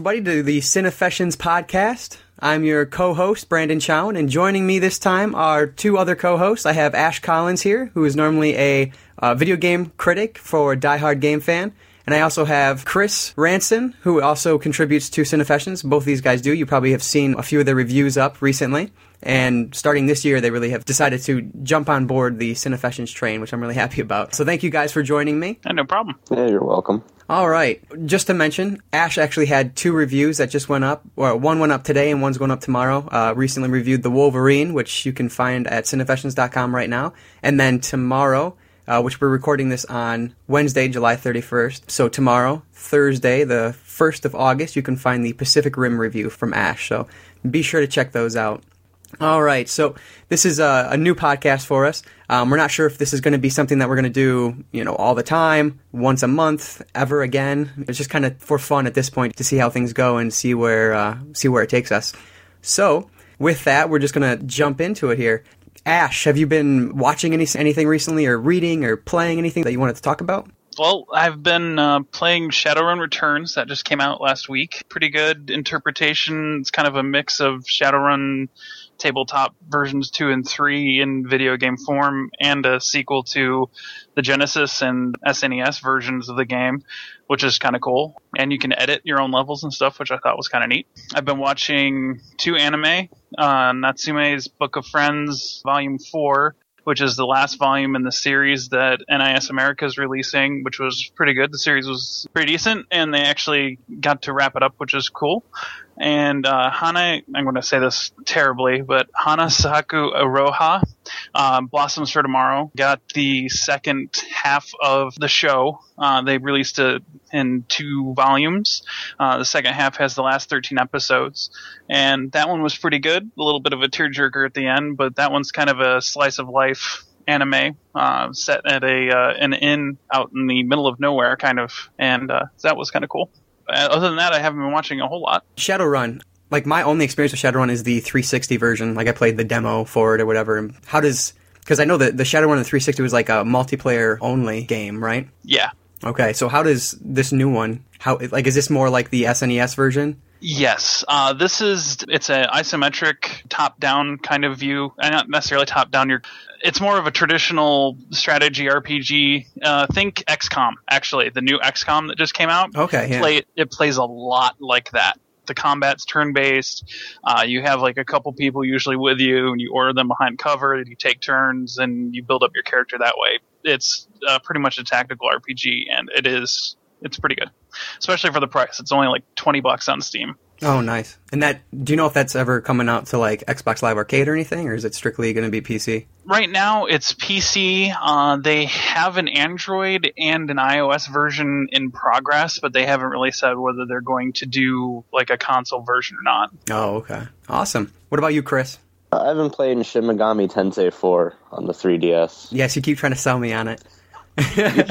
welcome everybody to the Cinefessions podcast. I'm your co-host Branden Chowen, and joining me this time are two other co-hosts. I have Ashe Collins here, who is normally a uh, video game critic for Die Hard Game Fan, and I also have Chris Ranson, who also contributes to Cinefessions. Both these guys do. You probably have seen a few of their reviews up recently. And starting this year, they really have decided to jump on board the Cinefessions train, which I'm really happy about. So thank you guys for joining me. Yeah, no problem. Yeah, you're welcome. All right. Just to mention, Ashe actually had two reviews that just went up. Or one went up today and one's going up tomorrow. Uh, recently reviewed The Wolverine, which you can find at cinefessions.com right now. And then tomorrow, uh, which we're recording this on Wednesday, July 31st. So tomorrow, Thursday, the 1st of August, you can find the Pacific Rim review from Ashe. So be sure to check those out. All right, so this is a, a new podcast for us. Um, we're not sure if this is going to be something that we're going to do, you know, all the time, once a month, ever again. It's just kind of for fun at this point to see how things go and see where uh, see where it takes us. So, with that, we're just going to jump into it here. Ashe, have you been watching any anything recently, or reading, or playing anything that you wanted to talk about? Well, I've been uh, playing Shadowrun Returns. That just came out last week. Pretty good interpretation. It's kind of a mix of Shadowrun tabletop versions two and three in video game form, and a sequel to the Genesis and SNES versions of the game, which is kind of cool. And you can edit your own levels and stuff, which I thought was kind of neat. I've been watching two anime, uh, Natsume's Book of Friends, Volume Four, which is the last volume in the series that NIS America is releasing, which was pretty good. The series was pretty decent, and they actually got to wrap it up, which is cool. And uh, Hana, I'm going to say this terribly, but Hana Saku Aroha, uh, Blossoms for Tomorrow, got the second half of the show. Uh, they released it in two volumes. Uh, the second half has the last 13 episodes, and that one was pretty good. A little bit of a tearjerker at the end, but that one's kind of a slice of life anime uh, set at a uh, an inn out in the middle of nowhere, kind of, and uh, that was kind of cool. Uh, other than that, I haven't been watching a whole lot. Shadowrun. Like my only experience with Shadowrun is the 360 version. Like I played the demo for it or whatever. How does? Because I know that the Shadowrun on the 360 was like a multiplayer only game, right? Yeah. Okay, so how does this new one? How like is this more like the SNES version? Yes, uh, this is it's an isometric top-down kind of view, and not necessarily top-down. You're, it's more of a traditional strategy RPG. Uh, think XCOM, actually, the new XCOM that just came out. Okay, yeah. Play, it plays a lot like that. The combat's turn-based. Uh, you have like a couple people usually with you, and you order them behind cover. And you take turns, and you build up your character that way. It's uh, pretty much a tactical RPG, and it is it's pretty good, especially for the price. It's only like twenty bucks on Steam. Oh, nice. And that do you know if that's ever coming out to like Xbox Live Arcade or anything, or is it strictly going to be PC? Right now, it's PC. Uh, they have an Android and an iOS version in progress, but they haven't really said whether they're going to do like a console version or not. Oh, okay. Awesome. What about you, Chris? I've been playing Shin Megami Tensei 4 on the 3DS. Yes, you keep trying to sell me on it. you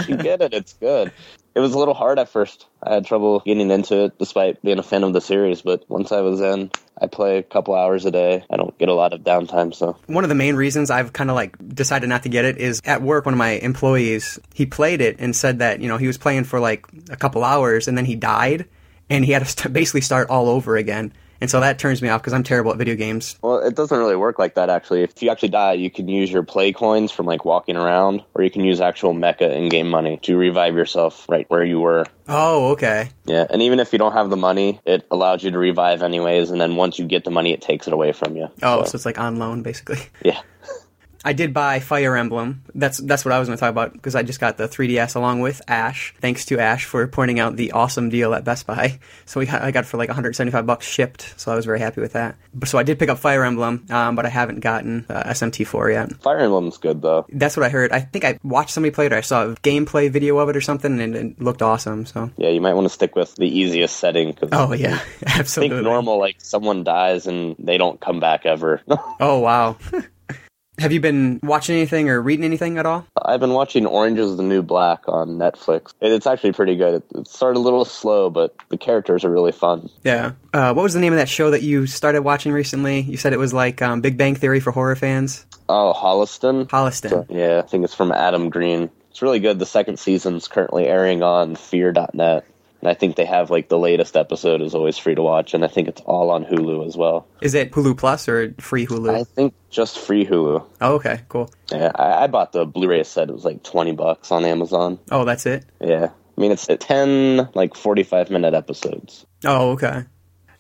should get it. It's good. It was a little hard at first. I had trouble getting into it despite being a fan of the series, but once I was in, I play a couple hours a day. I don't get a lot of downtime, so. One of the main reasons I've kind of like decided not to get it is at work, one of my employees, he played it and said that, you know, he was playing for like a couple hours and then he died and he had to basically start all over again. And so that turns me off because I'm terrible at video games. Well, it doesn't really work like that, actually. If you actually die, you can use your play coins from like walking around, or you can use actual macca in game money to revive yourself right where you were. Oh, okay. Yeah, and even if you don't have the money, it allows you to revive anyways, and then once you get the money, it takes it away from you. Oh, so, so it's like on loan, basically. Yeah. I did buy Fire Emblem. That's that's what I was going to talk about because I just got the 3DS along with Ashe. Thanks to Ashe for pointing out the awesome deal at Best Buy. So we got, I got it for like 175 bucks shipped. So I was very happy with that. So I did pick up Fire Emblem, um, but I haven't gotten uh, SMT4 yet. Fire Emblem's good though. That's what I heard. I think I watched somebody play it. or I saw a gameplay video of it or something, and it looked awesome. So Yeah, you might want to stick with the easiest setting. Cause oh yeah, I absolutely. think normal, like someone dies and they don't come back ever. Oh wow. Have you been watching anything or reading anything at all? I've been watching Orange is the New Black on Netflix. It's actually pretty good. It, started a little slow, but the characters are really fun. Yeah. Uh, what was the name of that show that you started watching recently? You said it was like um, Big Bang Theory for horror fans. Oh, Holliston? Holliston. Yeah, I think it's from Adam Green. It's really good. The second season's currently airing on fear.net. And I think they have like the latest episode is always free to watch, and I think it's all on Hulu as well. Is it Hulu Plus or free Hulu? I think just free Hulu. oh, okay, cool. Yeah, I, I bought the Blu-ray set. It was like twenty bucks on Amazon. Oh, that's it. Yeah, I mean it's ten like forty-five minute episodes. Oh, okay.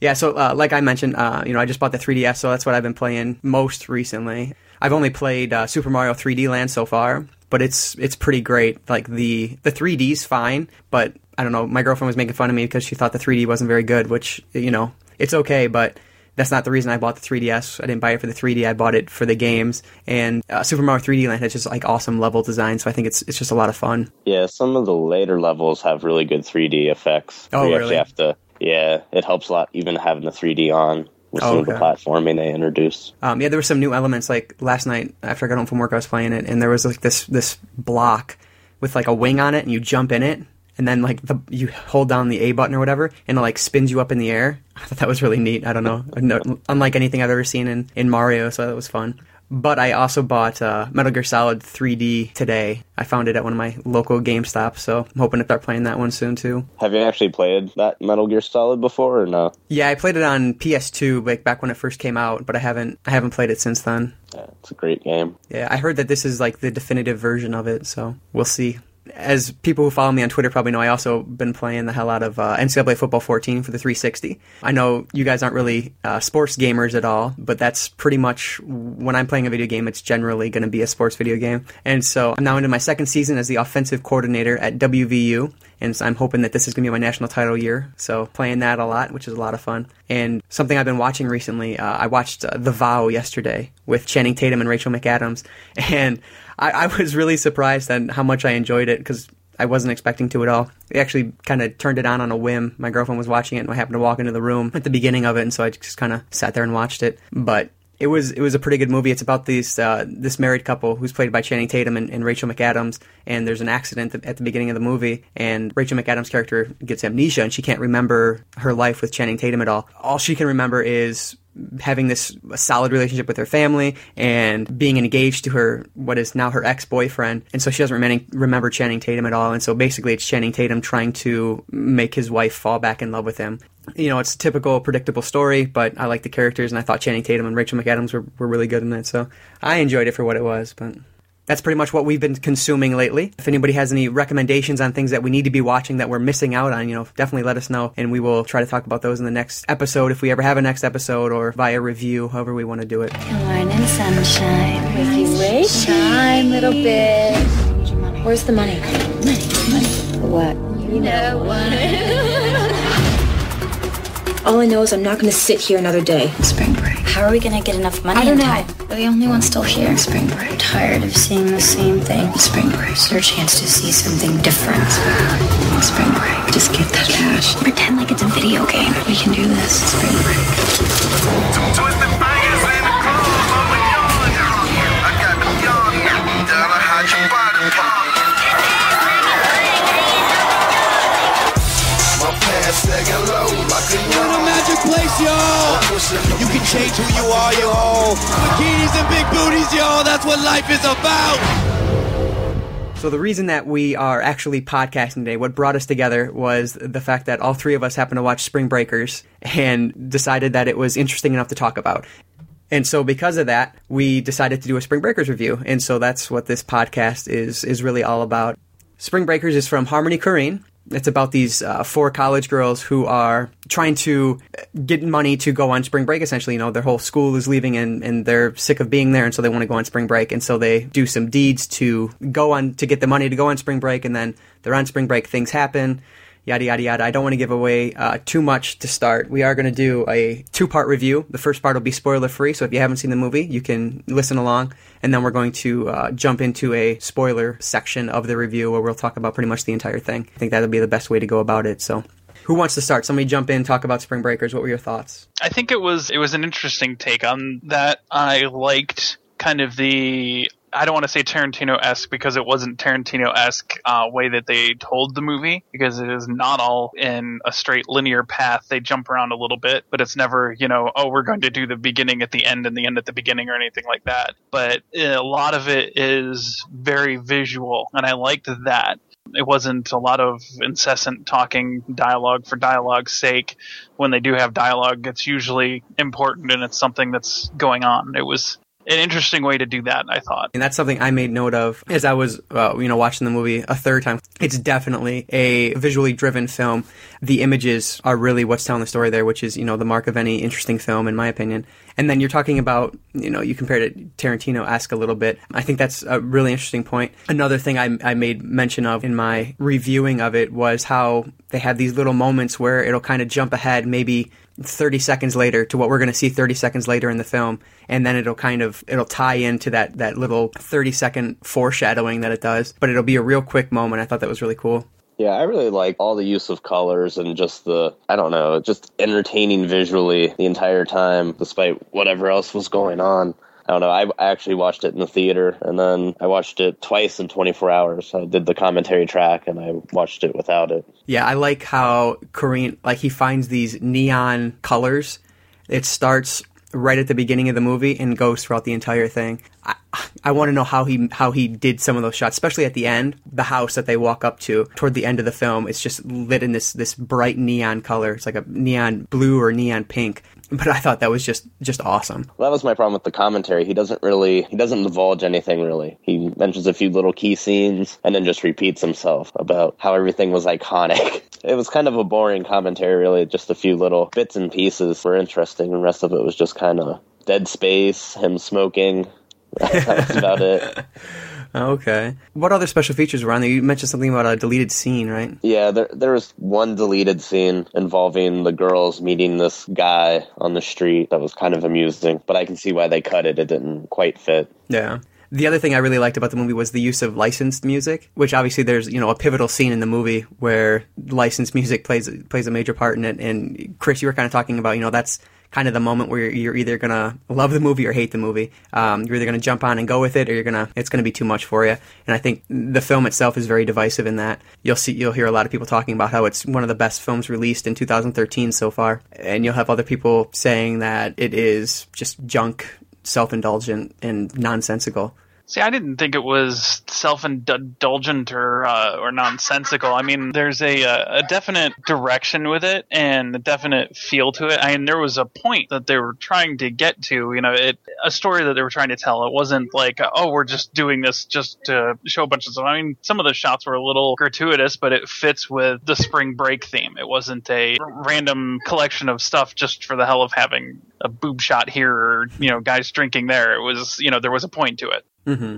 Yeah, so uh, like I mentioned, uh, you know, I just bought the 3DS, so that's what I've been playing most recently. I've only played uh, Super Mario 3D Land so far, but it's it's pretty great. Like the the 3D's fine, but I don't know. My girlfriend was making fun of me because she thought the 3D wasn't very good, which you know it's okay, but that's not the reason I bought the 3DS. I didn't buy it for the 3D. I bought it for the games. And uh, Super Mario 3D Land has just like awesome level design, so I think it's it's just a lot of fun. Yeah, some of the later levels have really good 3D effects. Oh, you really? actually have to. Yeah, it helps a lot even having the 3D on with Oh, some of the platforming they introduce. Um, yeah, there were some new elements. Like last night after I got home from work, I was playing it, and there was like this this block with like a wing on it, and you jump in it, and then like the you hold down the A button or whatever, and it like spins you up in the air. I thought that was really neat. I don't know, no, unlike anything I've ever seen in in Mario, so that was fun. But I also bought uh, Metal Gear Solid 3D today. I found it at one of my local GameStop, so I'm hoping to start playing that one soon too. Have you actually played that Metal Gear Solid before or no? Yeah, I played it on PS2 like back when it first came out, but I haven't I haven't played it since then. Yeah, it's a great game. Yeah, I heard that this is like the definitive version of it, so we'll see. As people who follow me on Twitter probably know, I also been playing the hell out of uh, NCAA Football 14 for the 360. I know you guys aren't really uh, sports gamers at all, but that's pretty much when I'm playing a video game, it's generally going to be a sports video game. And so I'm now into my second season as the offensive coordinator at WVU, and so I'm hoping that this is going to be my national title year. So playing that a lot, which is a lot of fun. And something I've been watching recently, uh, I watched uh, The Vow yesterday with Channing Tatum and Rachel McAdams, and I, I was really surprised at how much I enjoyed it because I wasn't expecting to at all. I actually kind of turned it on on a whim. My girlfriend was watching it, and I happened to walk into the room at the beginning of it, and so I just kind of sat there and watched it. But it was it was a pretty good movie. It's about this uh, this married couple who's played by Channing Tatum and, and Rachel McAdams, and there's an accident at the beginning of the movie, and Rachel McAdams' character gets amnesia, and she can't remember her life with Channing Tatum at all. All she can remember is having this solid relationship with her family and being engaged to her what is now her ex-boyfriend. And so she doesn't remember, channing tatum at all. And so basically it's channing tatum trying to make his wife fall back in love with him. You know it's a typical predictable story but i like the characters and i thought channing tatum and rachel mcadams were, were really good in it so i enjoyed it for what it was but that's pretty much what we've been consuming lately. If anybody has any recommendations on things that we need to be watching that we're missing out on, you know, definitely let us know and we will try to talk about those in the next episode if we ever have a next episode or via review, however we want to do it. Good morning, sunshine. Wakey, wakey. Shine, little bit. Where's the money? Money. money. What? You know what? All I know is I'm not going to sit here another day. Spring break. How are we gonna get enough money I don't know. time? We're the only ones still here. Spring break. Tired of seeing the same thing. Spring break. It's our chance to see something different. Spring break. Just get that cash. Pretend like it's a video game. We can do this. Spring break. Twisted fingers in the club, I'm a yawn. I got the yawn. Down to hide your body part. My pants sagging low like a You're in a yawn. magic place, yo. You can change who you are, yo. Bikinis and big booties. That's what life is about. So the reason that we are actually podcasting today, what brought us together was the fact that all three of us happened to watch Spring Breakers and decided that it was interesting enough to talk about. And so because of that, we decided to do a Spring Breakers review. And so that's what this podcast is is really all about. Spring Breakers is from Harmony Korine. It's about these uh, four college girls who are trying to get money to go on spring break. Essentially, you know, their whole school is leaving and, and they're sick of being there, and so they want to go on spring break. And so they do some deeds to go on to get the money to go on spring break. And then they're on spring break. Things happen yada yada yada. I don't want to give away uh, too much to start. We are going to do a two part review. The first part will be spoiler free, so if you haven't seen the movie, you can listen along. And then we're going to uh, jump into a spoiler section of the review where we'll talk about pretty much the entire thing. I think that'll be the best way to go about it. So. Who wants to start? Somebody jump in, talk about Spring Breakers. What were your thoughts? I think it was it was an interesting take on that. I liked kind of the I don't want to say Tarantino esque because it wasn't Tarantino esque uh, way that they told the movie because it is not all in a straight linear path. They jump around a little bit, but it's never you know oh we're going to do the beginning at the end and the end at the beginning or anything like that. But a lot of it is very visual, and I liked that It wasn't a lot of incessant talking dialogue for dialogue's sake. When they do have dialogue, it's usually important and it's something that's going on. It was an interesting way to do that, I thought. And that's something I made note of as I was, uh, you know, watching the movie a third time. It's definitely a visually driven film. The images are really what's telling the story there, which is, you know, the mark of any interesting film, in my opinion. And then you're talking about, you know, you compared it Tarantino-esque a little bit. I think that's a really interesting point. Another thing I, I made mention of in my reviewing of it was how they have these little moments where it'll kind of jump ahead, maybe 30 seconds later to what we're going to see 30 seconds later in the film and then it'll kind of it'll tie into that that little 30 second foreshadowing that it does but it'll be a real quick moment i thought that was really cool Yeah, I really like all the use of colors and just the, I don't know, just entertaining visually the entire time, despite whatever else was going on. I don't know. I actually watched it in the theater, and then I watched it twice in 24 hours. I did the commentary track, and I watched it without it. yeah i like how Korine like he finds these neon colors it starts right at the beginning of the movie and goes throughout the entire thing i, I want to know how he how he did some of those shots especially at the end the house that they walk up to toward the end of the film it's just lit in this this bright neon color it's like a neon blue or neon pink but i thought that was just just awesome Well, that was my problem with the commentary. He doesn't really, he doesn't divulge anything really. He mentions a few little key scenes and then just repeats himself about how everything was iconic. It was kind of a boring commentary, really. Just a few little bits and pieces were interesting. The rest of it was just kind of dead space, him smoking. That's about it. Oh, okay what other special features were on there you mentioned something about a deleted scene right Yeah, there there was one deleted scene involving the girls meeting this guy on the street that was kind of amusing, but I can see why they cut it. It didn't quite fit. Yeah. The other thing I really liked about the movie was the use of licensed music, which obviously there's you know a pivotal scene in the movie where licensed music plays plays a major part in it. And Chris, you were kind of talking about you know that's kind of the moment where you're, either gonna love the movie or hate the movie. Um, you're either gonna jump on and go with it, or you're gonna it's gonna be too much for you. And I think the film itself is very divisive in that you'll see you'll hear a lot of people talking about how it's one of the best films released in 2013 so far, and you'll have other people saying that it is just junk, self-indulgent, and nonsensical. See, I didn't think it was self-indulgent or uh, or nonsensical. I mean, there's a uh, a definite direction with it and a definite feel to it. I mean, there was a point that they were trying to get to. You know, it a story that they were trying to tell. It wasn't like, oh, we're just doing this just to show a bunch of stuff. I mean, some of the shots were a little gratuitous, but it fits with the spring break theme. It wasn't a random collection of stuff just for the hell of having a boob shot here or you know guys drinking there. It was you know there was a point to it. Mm-hmm.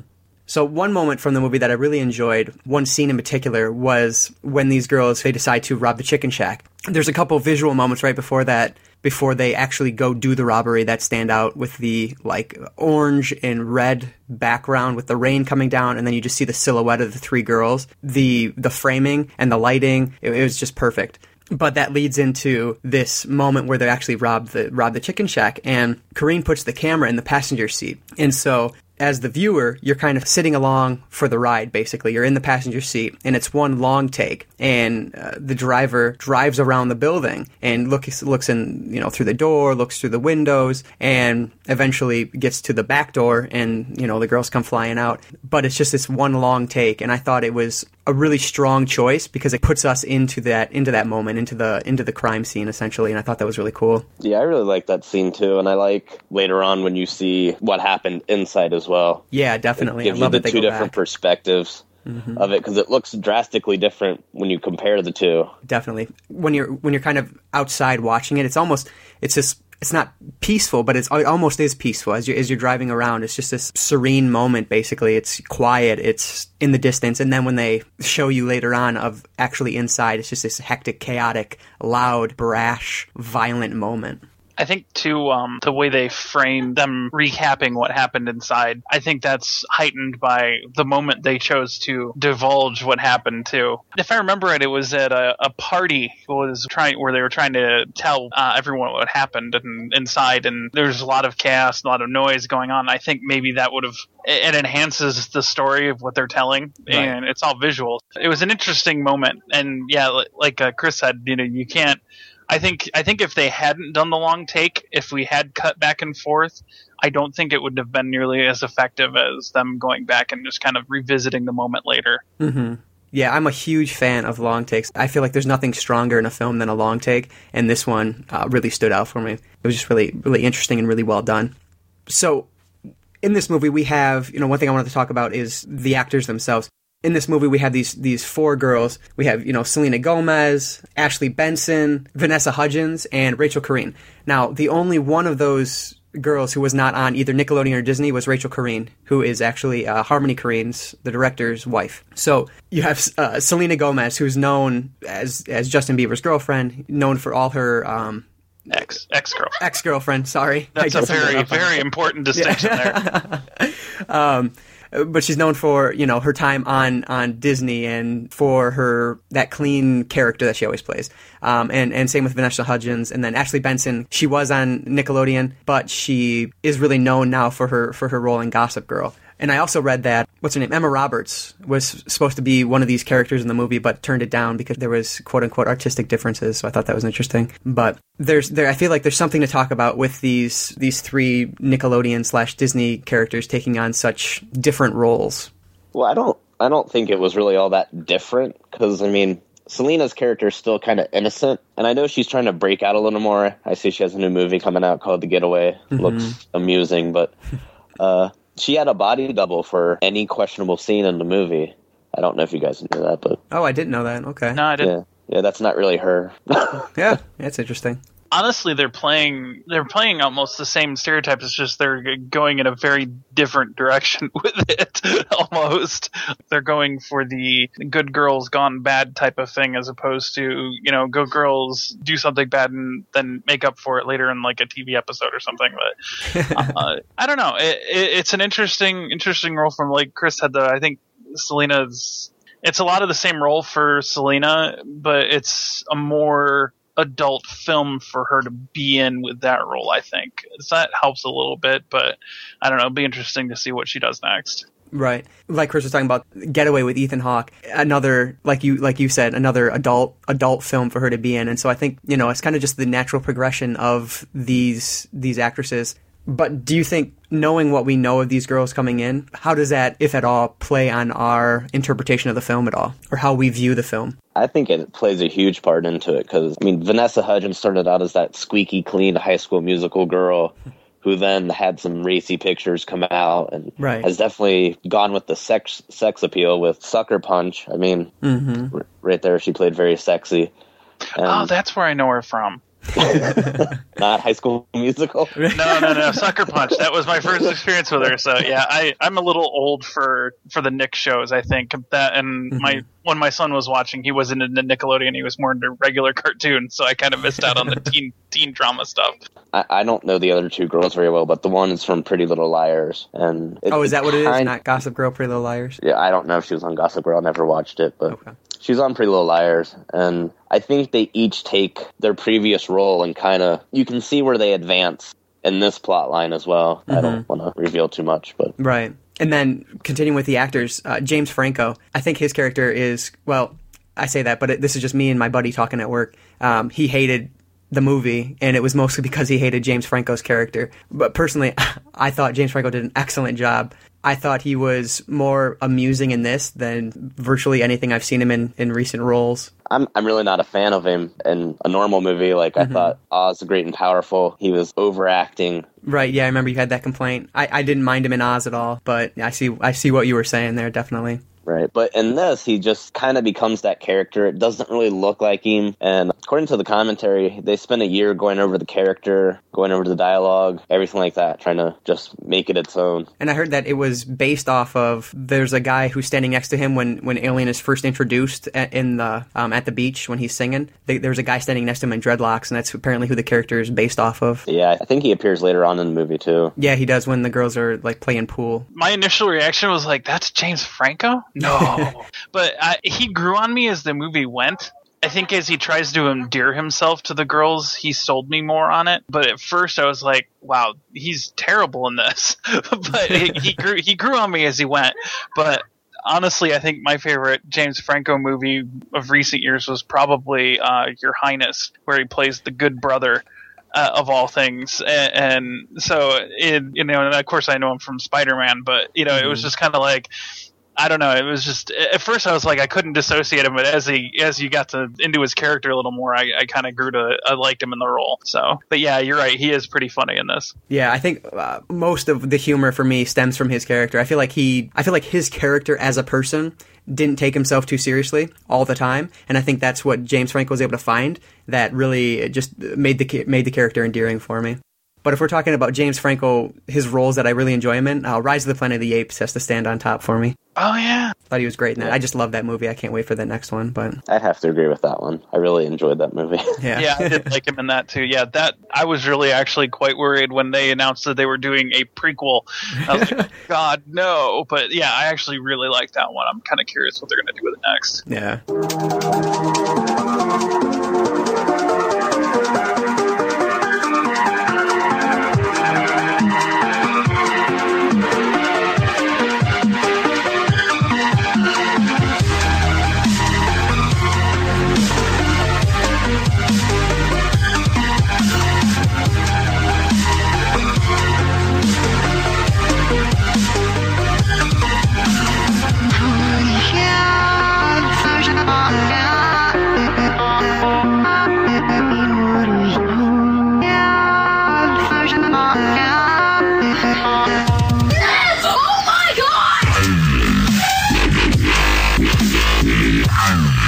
So one moment from the movie that I really enjoyed, one scene in particular, was when these girls they decide to rob the chicken shack. There's a couple visual moments right before that, before they actually go do the robbery that stand out with the like orange and red background with the rain coming down, and then you just see the silhouette of the three girls. The the framing and the lighting, it, it was just perfect. But that leads into this moment where they actually rob the rob the chicken shack, and Korine puts the camera in the passenger seat, and so as the viewer, you're kind of sitting along for the ride, basically. You're in the passenger seat, and it's one long take, and uh, the driver drives around the building and looks looks in, you know, through the door, looks through the windows, and eventually gets to the back door, and you know, the girls come flying out. But it's just this one long take, and I thought it was a really strong choice because it puts us into that into that moment, into the into the crime scene essentially, and I thought that was really cool. Yeah, I really like that scene too, and I like later on when you see what happened inside as well. Yeah, definitely. Gives I love you the two different back. perspectives mm-hmm. of it because it looks drastically different when you compare the two. definitely when you're when you're kind of outside watching it it's almost it's just it's not peaceful but it's it almost is peaceful. As you as you're driving around it's just this serene moment basically. It's quiet. It's in the distance. And then when they show you later on of actually inside it's just this hectic chaotic loud brash violent moment I think too, um, the way they frame them recapping what happened inside, I think that's heightened by the moment they chose to divulge what happened too. If I remember it, it was at a, a party was trying where they were trying to tell uh, everyone what happened and, inside, and there's a lot of chaos, a lot of noise going on. I think maybe that would have it enhances the story of what they're telling, and it's all visual. It was an interesting moment, and yeah, like uh, Chris said, you know, you can't. I think I think if they hadn't done the long take, if we had cut back and forth, I don't think it would have been nearly as effective as them going back and just kind of revisiting the moment later. Yeah, I'm a huge fan of long takes. I feel like there's nothing stronger in a film than a long take, and this one uh, really stood out for me. It was just really, really interesting and really well done. So, in this movie, we have, you know, one thing I wanted to talk about is the actors themselves. In this movie, we have these these four girls. We have, you know, Selena Gomez, Ashley Benson, Vanessa Hudgens, and Rachel Korine. Now, the only one of those girls who was not on either Nickelodeon or Disney was Rachel Korine, who is actually uh, Harmony Korine's, the director's wife. So you have uh, Selena Gomez, who's known as as Justin Bieber's girlfriend, known for all her um, Ex ex girl. ex girlfriend. Sorry, That's a very very important distinction there. um, but she's known for you know her time on on Disney and for her that clean character that she always plays. Um, and and same with Vanessa Hudgens and then Ashley Benson. She was on Nickelodeon, but she is really known now for her for her role in Gossip Girl. And I also read that what's her name Emma Roberts was supposed to be one of these characters in the movie, but turned it down because there was quote unquote artistic differences. So I thought that was interesting. But there's there I feel like there's something to talk about with these these three Nickelodeon slash Disney characters taking on such different roles. Well, I don't. I don't think it was really all that different because I mean, Selena's character is still kind of innocent, and I know she's trying to break out a little more. I see she has a new movie coming out called The Getaway. Looks amusing, but uh, she had a body double for any questionable scene in the movie. I don't know if you guys knew that, but Oh, I didn't know that. Okay. No, I didn't. yeah, yeah, that's not really her. Yeah, that's interesting. Honestly they're playing they're playing almost the same stereotypes it's just they're going in a very different direction with it almost. They're going for the good girls gone bad type of thing as opposed to you know good girls do something bad and then make up for it later in like a tv episode or something. But uh, i don't know. It, it, it's an interesting interesting role from like chris said though i think selena's it's a lot of the same role for selena but it's a more adult film for her to be in with that role i think so that helps a little bit but i don't know it'll be interesting to see what she does next Right. Like Chris was talking about Getaway with Ethan Hawke, another like you like you said, another adult adult film for her to be in. And so I think, you know, it's kind of just the natural progression of these these actresses. But do you think knowing what we know of these girls coming in, how does that if at all play on our interpretation of the film at all or how we view the film? I think it plays a huge part into it because I mean Vanessa Hudgens started out as that squeaky clean high school musical girl who then had some racy pictures come out and Right. has definitely gone with the sex sex appeal with Sucker Punch. I mean, mm-hmm. r- right there she played very sexy. oh that's where i know her from not High School Musical. no no no sucker punch. That was my first experience with her. So yeah i i'm a little old for for the nick shows i think. That and my mm-hmm. When my son was watching he wasn't into nickelodeon he was more into regular cartoons so i kind of missed out on the teen teen drama stuff I, I don't know the other two girls very well, but the one is from Pretty Little Liars. And it- Oh, is that what it is? kind- Not Gossip Girl, Pretty Little Liars? Yeah, I don't know if she was on Gossip Girl. I never watched it, but Okay. she's on Pretty Little Liars, and I think they each take their previous role and kind of you can see where they advance in this plot line as well. I don't mm-hmm. want to reveal too much, but Right. And then continuing with the actors, uh, James Franco, I think his character is, well, I say that, but it, this is just me and my buddy talking at work. Um, he hated the movie, and it was mostly because he hated James Franco's character. But personally, I thought James Franco did an excellent job. I thought he was more amusing in this than virtually anything I've seen him in, in recent roles. I'm I'm really not a fan of him in a normal movie. Like I mm-hmm. thought Oz the Great and Powerful, he was overacting. Right, yeah, I remember you had that complaint. I, I didn't mind him in Oz at all, but I see I see what you were saying there, definitely. Right. But in this, he just kind of becomes that character. It doesn't really look like him. And according to the commentary, they spent a year going over the character, going over the dialogue, everything like that, trying to just make it its own. And I heard that it was based off of there's a guy who's standing next to him when, when Alien is first introduced a- in the um, at the beach when he's singing. They, there's a guy standing next to him in dreadlocks, and that's apparently who the character is based off of. Yeah, I think he appears later on in the movie too. Yeah, he does when the girls are like playing pool. my initial reaction was like, "That's James Franco." No, but I, he grew on me as the movie went. I think as he tries to endear himself to the girls, he sold me more on it. But at first, I was like, "Wow, he's terrible in this." but he, he grew he grew on me as he went. But honestly, I think my favorite James Franco movie of recent years was probably uh, Your Highness, where he plays the good brother uh, of all things. And, and so, it, you know, and of course I know him from Spider Man, but, you know, it was just kind of like, I don't know. It was just at first I was like I couldn't dissociate him, but as he as you got to into his character a little more, I, I kind of grew to I liked him in the role. So, but yeah, you're right. He is pretty funny in this. Yeah, I think uh, most of the humor for me stems from his character. I feel like he, I feel like his character as a person didn't take himself too seriously all the time, and I think that's what James Franco was able to find that really just made the made the character endearing for me. But if we're talking about James Franco, his roles that I really enjoy him in, uh, Rise of the Planet of the Apes has to stand on top for me. Oh yeah, Thought he was great in that. I just love that movie. I can't wait for the next one. But I'd have to agree with that one. I really enjoyed that movie. yeah, yeah, I did like him in that too. Yeah, that I was really actually quite worried when they announced that they were doing a prequel. I was like, God no! But yeah, I actually really like that one. I'm kind of curious what they're going to do with it next. yeah. God!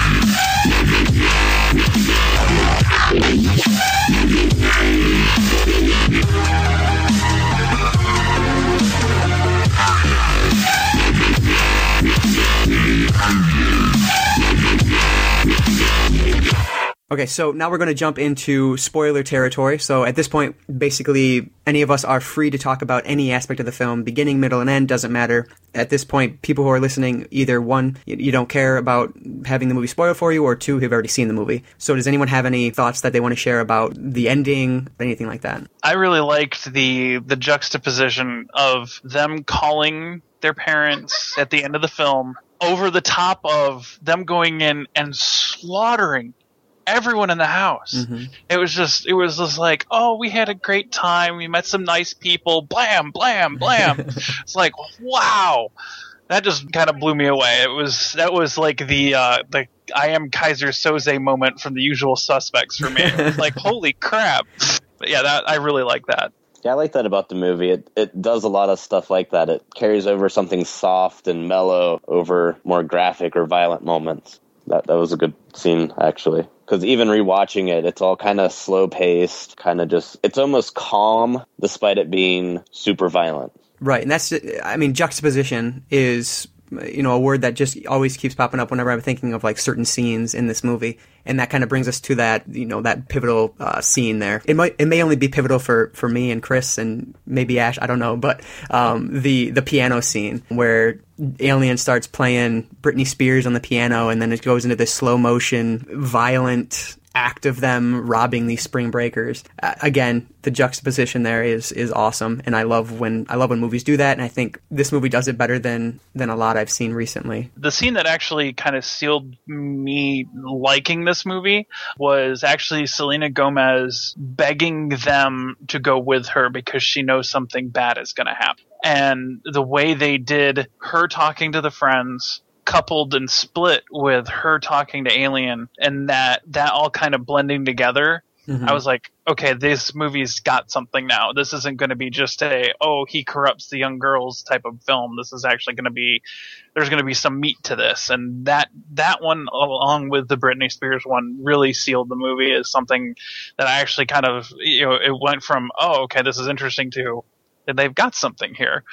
Okay, so now we're going to jump into spoiler territory. So at this point, basically, any of us are free to talk about any aspect of the film, beginning, middle, and end, doesn't matter. At this point, people who are listening, either one, you don't care about having the movie spoiled for you, or two, have already seen the movie. So does anyone have any thoughts that they want to share about the ending, anything like that? I really liked the the juxtaposition of them calling their parents at the end of the film over the top of them going in and slaughtering everyone in the house. It was just it was just like, "Oh, we had a great time. We met some nice people. Blam, blam, blam." it's like, "Wow." That just kind of blew me away. It was that was like the uh the I am Keyser Soze moment from the usual suspects for me. Like, "Holy crap." But yeah, that I really like that. Yeah, I like that about the movie. It it does a lot of stuff like that. It carries over something soft and mellow over more graphic or violent moments. That that was a good scene actually. Because even rewatching it, it's all kind of slow paced, kind of just. It's almost calm, despite it being super violent. Right, and that's I mean juxtaposition is you know a word that just always keeps popping up whenever I'm thinking of like certain scenes in this movie, and that kind of brings us to that you know that pivotal uh, scene there. It might it may only be pivotal for for me and Chris and maybe Ashe, I don't know, but um, the the piano scene where Alien starts playing Britney Spears on the piano, and then it goes into this slow motion, violent act of them robbing these spring breakers. Uh, again, the juxtaposition there is is awesome, and I love when I love when movies do that. And I think this movie does it better than than a lot I've seen recently. the scene that actually kind of sealed me liking this movie was actually Selena Gomez begging them to go with her because she knows something bad is going to happen. And the way they did her talking to the friends coupled and split with her talking to Alien and that that all kind of blending together mm-hmm. I was like, okay, this movie's got something now. This isn't going to be just a, oh, he corrupts the young girls type of film. This is actually going to be, there's going to be some meat to this. And that, that one, along with the Britney Spears one, really sealed the movie as something that I actually kind of, you know, it went from, oh, okay, this is interesting to, they've got something here.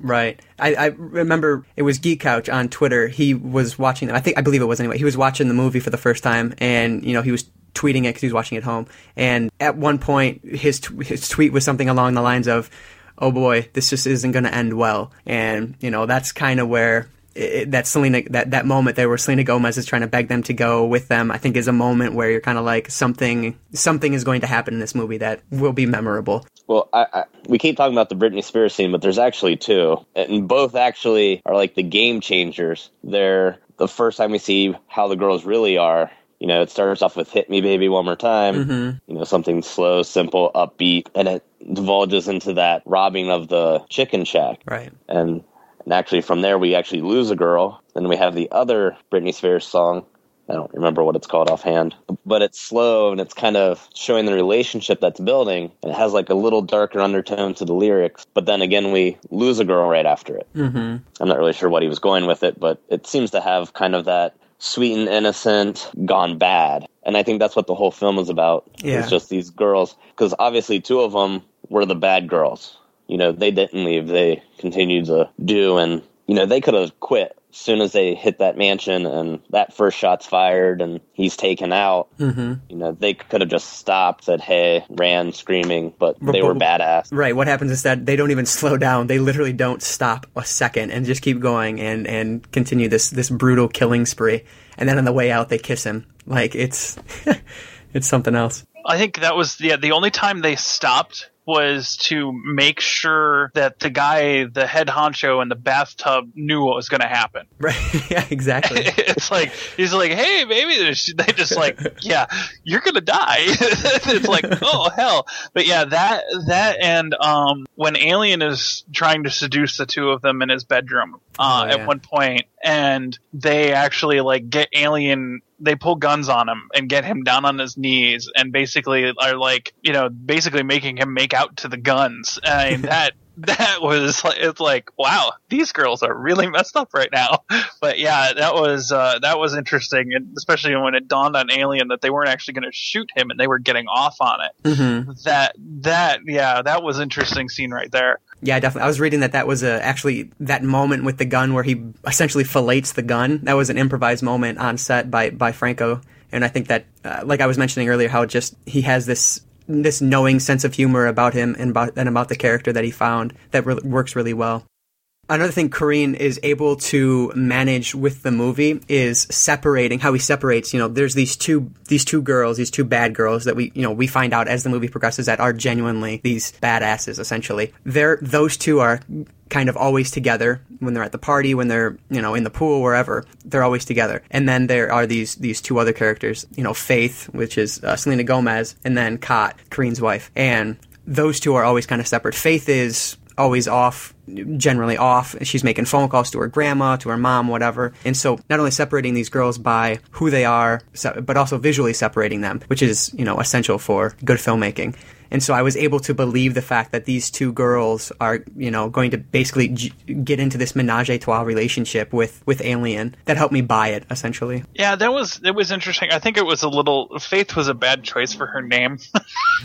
Right. I, I remember it was Geek Couch on Twitter. He was watching. Them. I think I believe it was anyway. He was watching the movie for the first time, and you know he was tweeting it because he was watching it at home. And at one point, his his tweet was something along the lines of, "Oh boy, this just isn't going to end well." And you know that's kind of where. It, that Selena, that, that moment there where Selena Gomez is trying to beg them to go with them, I think is a moment where you're kind of like something, something is going to happen in this movie that will be memorable. Well, I, I, we keep talking about the Britney Spears scene, but there's actually two, and both actually are like the game changers. They're the first time we see how the girls really are. You know, it starts off with "Hit Me, Baby, One More Time." Mm-hmm. You know, something slow, simple, upbeat, and it divulges into that robbing of the chicken shack. Right. And And actually, from there, we actually lose a girl. Then we have the other Britney Spears song. I don't remember what it's called offhand, but it's slow and it's kind of showing the relationship that's building. And it has like a little darker undertone to the lyrics. But then again, we lose a girl right after it. Mm-hmm. I'm not really sure what he was going with it, but it seems to have kind of that sweet and innocent gone bad. And I think that's what the whole film is about. Yeah. It's just these girls, because obviously two of them were the bad girls. You know, they didn't leave; they continued to do, and you know, they could have quit as soon as they hit that mansion and that first shot's fired and he's taken out. Mm-hmm. You know, they could have just stopped, said, "Hey," ran screaming, but they were badass. Right. What happens is that they don't even slow down. They literally don't stop a second and just keep going and and continue this this brutal killing spree. And then on the way out, they kiss him. Like it's it's something else. I think that was yeah the only time they stopped was to make sure that the guy, the head honcho in the bathtub, knew what was going to happen. Right. yeah. Exactly. it's like he's like, "Hey, baby," they just like, "Yeah, you're gonna die." it's like, "Oh hell!" But yeah, that that and um, when Alien is trying to seduce the two of them in his bedroom uh, Oh, yeah. at one point, and they actually like get Alien. They pull guns on him and get him down on his knees, and basically are like, you know, basically making him make out to the guns. and that that was it's like, wow, these girls are really messed up right now. But yeah, that was uh, that was interesting, and especially when it dawned on Alien that they weren't actually going to shoot him and they were getting off on it. Mm-hmm. That that yeah, that was interesting scene right there. Yeah, definitely. I was reading that that was a, actually that moment with the gun where he essentially fillets the gun. That was an improvised moment on set by by Franco, and I think that, uh, like I was mentioning earlier, how just he has this this knowing sense of humor about him and about and about the character that he found that re- works really well. Another thing Korine is able to manage with the movie is separating how he separates. You know, there's these two these two girls, these two bad girls that we you know we find out as the movie progresses that are genuinely these badasses. Essentially, they're those two are kind of always together when they're at the party, when they're you know in the pool, wherever. They're always together. And then there are these these two other characters. You know, Faith, which is uh, Selena Gomez, and then Kat, Korine's wife, and those two are always kind of separate. Faith is always off, generally off. She's making phone calls to her grandma, to her mom, whatever. And so not only separating these girls by who they are, but also visually separating them, which is, you know, essential for good filmmaking. And so I was able to believe the fact that these two girls are, you know, going to basically j- get into this menage a trois relationship with, with Alien. That helped me buy it, essentially. Yeah, that was it was interesting. I think it was a little Faith was a bad choice for her name.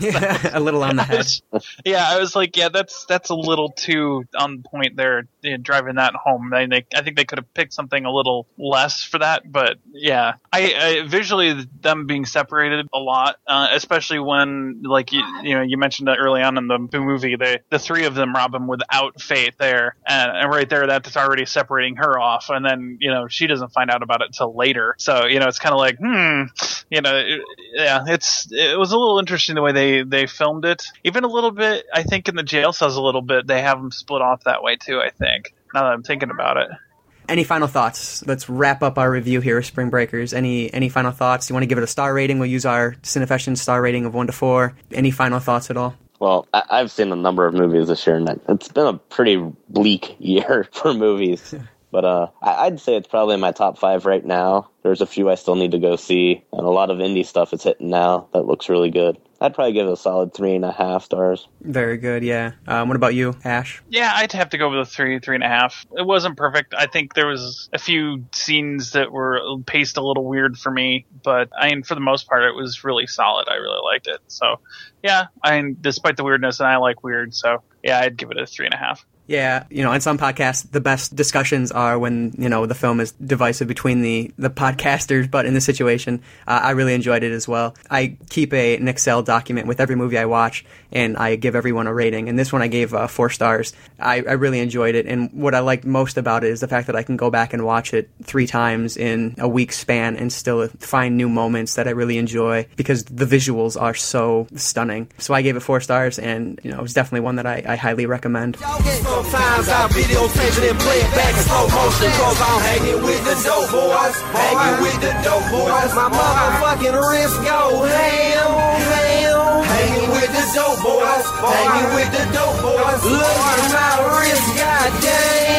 a little on the head. yeah, I was like, yeah, that's that's a little too on point there, yeah, driving that home. I think I think they could have picked something a little less for that, but yeah, I, I visually them being separated a lot, uh, especially when like you you know you mentioned that early on in the movie, they the three of them rob him without Faith there, and, and right there that's already separating her off, and then you know she doesn't find out about it till later, so you know it's kind of like hmm, you know, it- yeah, it's it was a little interesting the way they they filmed it. Even a little bit, I think in the jail cells a little bit they have them split off that way too. I think now that I'm thinking about it. Any final thoughts? Let's wrap up our review here, Spring Breakers. Any any final thoughts? You want to give it a star rating? We'll use our Cinefession star rating of one to four. Any final thoughts at all? Well, I- I've seen a number of movies this year, and it- it's been a pretty bleak year for movies. But uh, I- I'd say it's probably in my top five right now. There's a few I still need to go see, and a lot of indie stuff is hitting now that looks really good. I'd probably give it a solid three and a half stars. Very good. Yeah. Um, what about you, Ashe? Yeah, I'd have to go with a three, three and a half. It wasn't perfect. I think there was a few scenes that were paced a little weird for me, but I mean, for the most part, it was really solid. I really liked it. So, yeah, I mean, despite the weirdness, and I like weird, so yeah, I'd give it a three and a half. Yeah, you know, in some podcasts, the best discussions are when you know the film is divisive between the the podcasters. But in this situation, uh, I really enjoyed it as well. I keep a an Excel document with every movie I watch, and I give everyone a rating. And this one I gave uh, four stars. I, I really enjoyed it, and what I liked most about it is the fact that I can go back and watch it three times in a week span and still find new moments that I really enjoy because the visuals are so stunning. So I gave it four stars, and you know, it was definitely one that I, I highly recommend. Sometimes I videotape it and play it back in slow motion Cause I'm hanging with the dope boys Hanging with the dope boys My motherfucking wrist go ham, ham Hanging with the dope boys. Hanging with the dope boys. Look at my wrist, goddamn.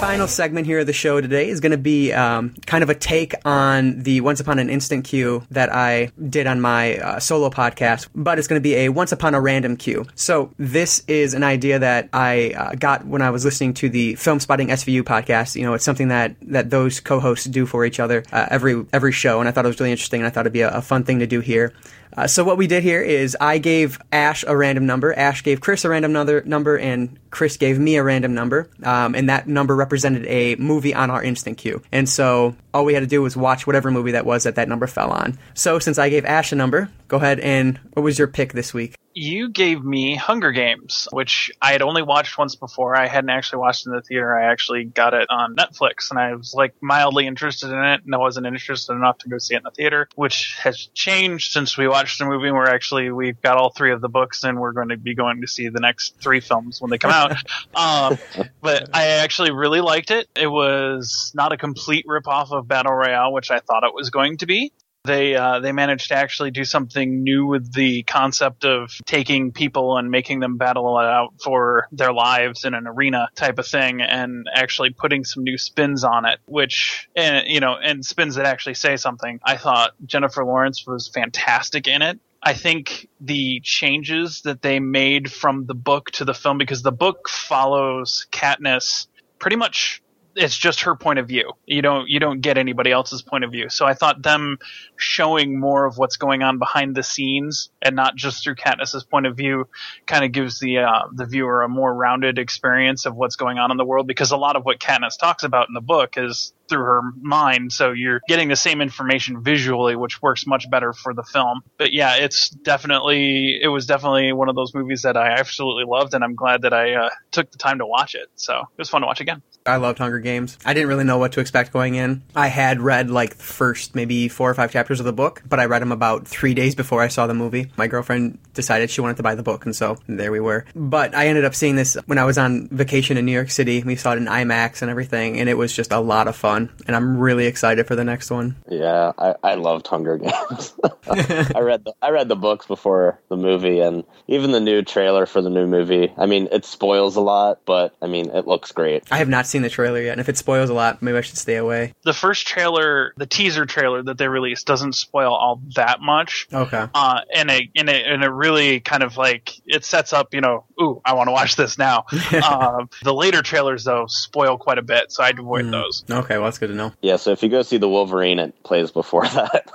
Final segment here of the show today is going to be um, kind of a take on the Once Upon an Instant Queue that I did on my uh, solo podcast, but it's going to be a Once Upon a Random Queue. So this is an idea that I uh, got when I was listening to the Filmspotting SVU podcast. You know, it's something that that those co-hosts do for each other uh, every every show, and I thought it was really interesting, and I thought it'd be a, a fun thing to do here. Uh, so what we did here is I gave Ashe a random number, Ashe gave Chris a random number, number and Chris gave me a random number, um, and that number represented a movie on our instant queue. And so all we had to do was watch whatever movie that was that that number fell on. So since I gave Ashe a number, go ahead and what was your pick this week? You gave me Hunger Games, which I had only watched once before. I hadn't actually watched in the theater. I actually got it on Netflix, and I was like mildly interested in it, and I wasn't interested enough to go see it in the theater, which has changed since we watched the movie. Where actually we've got all three of the books, and we're going to be going to see the next three films when they come out. um, but I actually really liked it. It was not a complete ripoff of Battle Royale, which I thought it was going to be they uh, they managed to actually do something new with the concept of taking people and making them battle it out for their lives in an arena type of thing, and actually putting some new spins on it, which and you know and spins that actually say something. I thought Jennifer Lawrence was fantastic in it. I think the changes that they made from the book to the film, because the book follows Katniss pretty much it's just her point of view. You don't you don't get anybody else's point of view. So I thought them showing more of what's going on behind the scenes and not just through Katniss's point of view kind of gives the uh, the viewer a more rounded experience of what's going on in the world because a lot of what Katniss talks about in the book is through her mind so you're getting the same information visually which works much better for the film but yeah it's definitely it was definitely one of those movies that i absolutely loved and i'm glad that i uh, took the time to watch it so it was fun to watch again I loved Hunger Games. I didn't really know what to expect going in. I had read like the first maybe four or five chapters of the book, but I read them about three days before I saw the movie. My girlfriend decided she wanted to buy the book, and so there we were. But I ended up seeing this when I was on vacation in New York City. We saw it in IMAX and everything, and it was just a lot of fun. And I'm really excited for the next one. Yeah, I, I loved Hunger Games. I read the I read the books before the movie, and even the new trailer for the new movie. I mean, it spoils a lot, but I mean, it looks great. I have not seen the trailer yet, and if it spoils a lot, maybe I should stay away. the first trailer the teaser trailer that they released doesn't spoil all that much Okay. uh, and it and it and it really kind of like it sets up, you know, ooh, I want to watch this now. uh, the later trailers though spoil quite a bit, so I'd avoid those. Okay, well that's good to know. Yeah, so if you go see the Wolverine, it plays before that.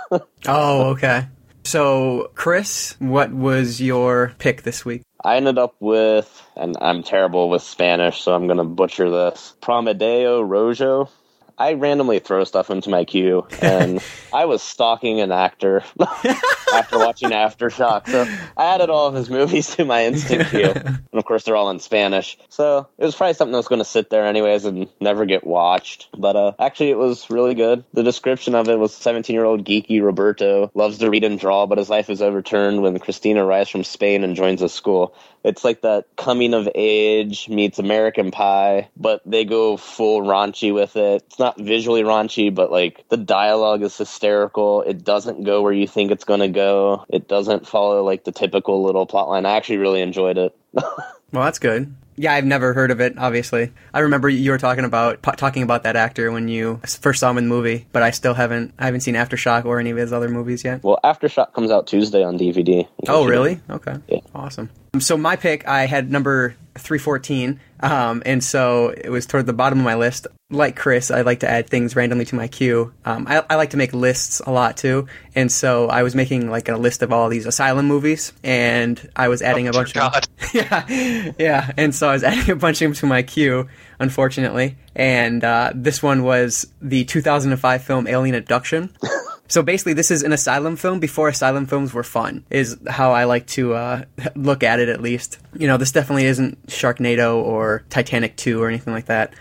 Oh, okay. So, Chris, what was your pick this week? I ended up with, and I'm terrible with Spanish, so I'm gonna butcher this. Promedio Rojo. I randomly throw stuff into my queue, and I was stalking an actor after watching Aftershock. So I added all of his movies to my instant queue, and of course they're all in Spanish. So it was probably something that was going to sit there anyways and never get watched. But uh, actually, it was really good. The description of it was 17 year old geeky Roberto loves to read and draw, but his life is overturned when Christina arrives from Spain and joins a school. It's like that coming of age meets American Pie, but they go full raunchy with it. It's not visually raunchy, but like the dialogue is hysterical. It doesn't go where you think it's going to go. It doesn't follow like the typical little plot line. I actually really enjoyed it. Well, that's good. Yeah, I've never heard of it. Obviously, I remember you were talking about talking about that actor when you first saw him in the movie, but I still haven't. I haven't seen Aftershock or any of his other movies yet. well, Aftershock comes out Tuesday on DVD. Oh, really? Okay. Yeah. Awesome. So my pick, I had number 314, um, and so it was toward the bottom of my list. Like Chris, I like to add things randomly to my queue. Um, I, I like to make lists a lot too, and so I was making like a list of all these asylum movies, and I was adding a Dear bunch God. of yeah, yeah, and so I was adding a bunch of them to my queue, unfortunately, and uh, this one was the 2005 film Alien Abduction. So basically, this is an asylum film before asylum films were fun, is how I like to uh, look at it at least. You know, this definitely isn't Sharknado or Titanic 2 or anything like that.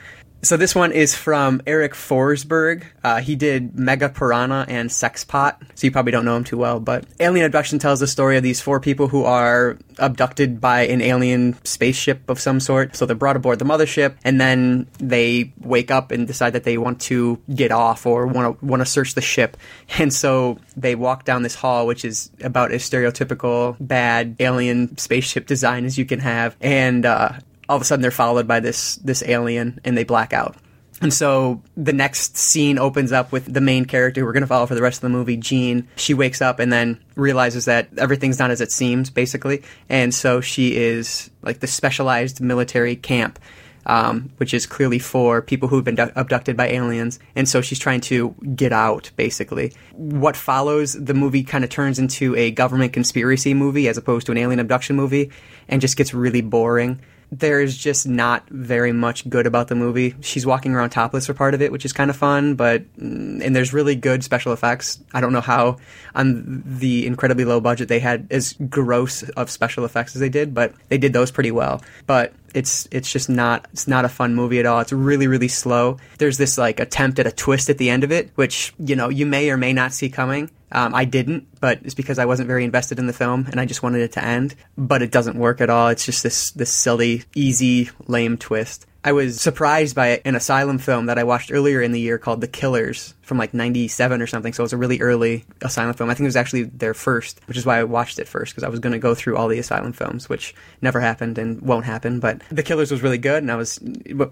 So this one is from Eric Forsberg. Uh, he did Mega Piranha and Sexpot, so you probably don't know him too well. But Alien Abduction tells the story of these four people who are abducted by an alien spaceship of some sort. So they're brought aboard the mothership, and then they wake up and decide that they want to get off or want to want to search the ship. And so they walk down this hall, which is about as stereotypical bad alien spaceship design as you can have, and. Uh, all of a sudden they're followed by this this alien and they black out. And so the next scene opens up with the main character we're going to follow for the rest of the movie, Jean. She wakes up and then realizes that everything's not as it seems, basically. And so she is like the specialized military camp, um, which is clearly for people who've been du- abducted by aliens. And so she's trying to get out, basically. What follows, the movie kind of turns into a government conspiracy movie as opposed to an alien abduction movie and just gets really boring there's just not very much good about the movie. She's walking around topless for part of it, which is kind of fun, but mm, and there's really good special effects. I don't know how on the incredibly low budget they had as gross of special effects as they did, but they did those pretty well. But it's it's just not it's not a fun movie at all. It's really really slow. There's this like attempt at a twist at the end of it, which you know you may or may not see coming. Um, I didn't, but it's because I wasn't very invested in the film and I just wanted it to end. But it doesn't work at all. It's just this this silly, easy, lame twist. I was surprised by an asylum film that I watched earlier in the year called The Killers from like 97 or something. So it was a really early asylum film. I think it was actually their first, which is why I watched it first because I was going to go through all the asylum films, which never happened and won't happen. But The Killers was really good and I was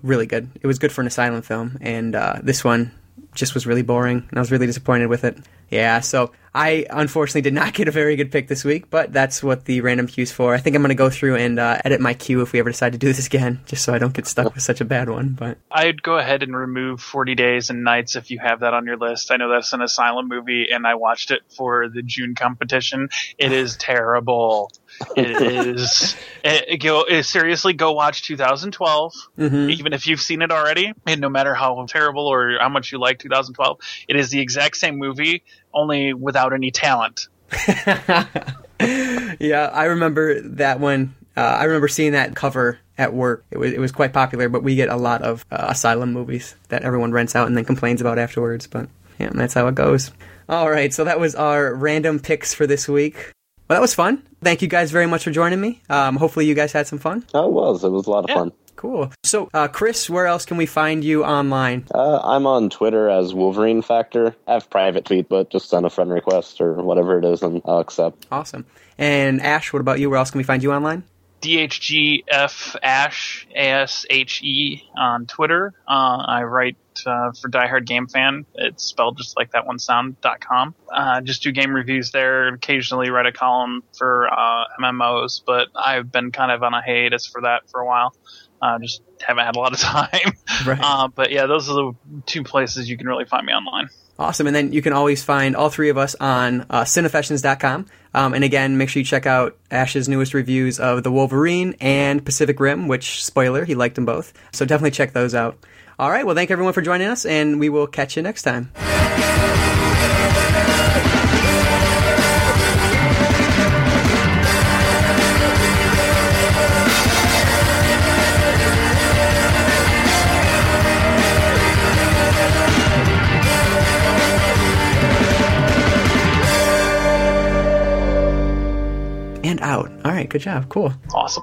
really good. It was good for an asylum film. And uh, this one just was really boring and I was really disappointed with it. Yeah, so I unfortunately did not get a very good pick this week, but that's what the random queue's for. I think I'm going to go through and uh, edit my queue if we ever decide to do this again, just so I don't get stuck with such a bad one. But I'd go ahead and remove 40 Days and Nights if you have that on your list. I know that's an asylum movie, and I watched it for the June competition. It is terrible. It is. It, go, it, seriously, go watch 2012, Mhm. even if you've seen it already. And no matter how terrible or how much you like 2012, it is the exact same movie, only without any talent. yeah, I remember that one. Uh, I remember seeing that cover at work. It was it was quite popular, but we get a lot of uh, asylum movies that everyone rents out and then complains about afterwards. But yeah, that's how it goes. All right, so that was our random picks for this week. Well, that was fun. Thank you guys very much for joining me. Um, hopefully, you guys had some fun. Oh, it was. It was a lot of Yeah. fun. Cool. So, uh, Chris, where else can we find you online? Uh, I'm on Twitter as Wolverine Factor. I have private tweet, but just send a friend request or whatever it is, and I'll accept. Awesome. And Ashe, what about you? Where else can we find you online? DHGF Ashe A S H E on Twitter. Uh, I write uh, for Die Hard Game Fan. It's spelled just like that one sound. dot com. Uh, just do game reviews there. Occasionally write a column for uh, MMOs, but I've been kind of on a hiatus for that for a while. Uh, just haven't had a lot of time. Right. Uh, but yeah, those are the two places you can really find me online. Awesome. And then you can always find all three of us on uh, cinefessions.com. Um, and again, make sure you check out Ashe's newest reviews of The Wolverine and Pacific Rim, which, spoiler, he liked them both. So definitely check those out. All right. Well, thank everyone for joining us, and we will catch you next time. Right. Good job. Cool. Awesome.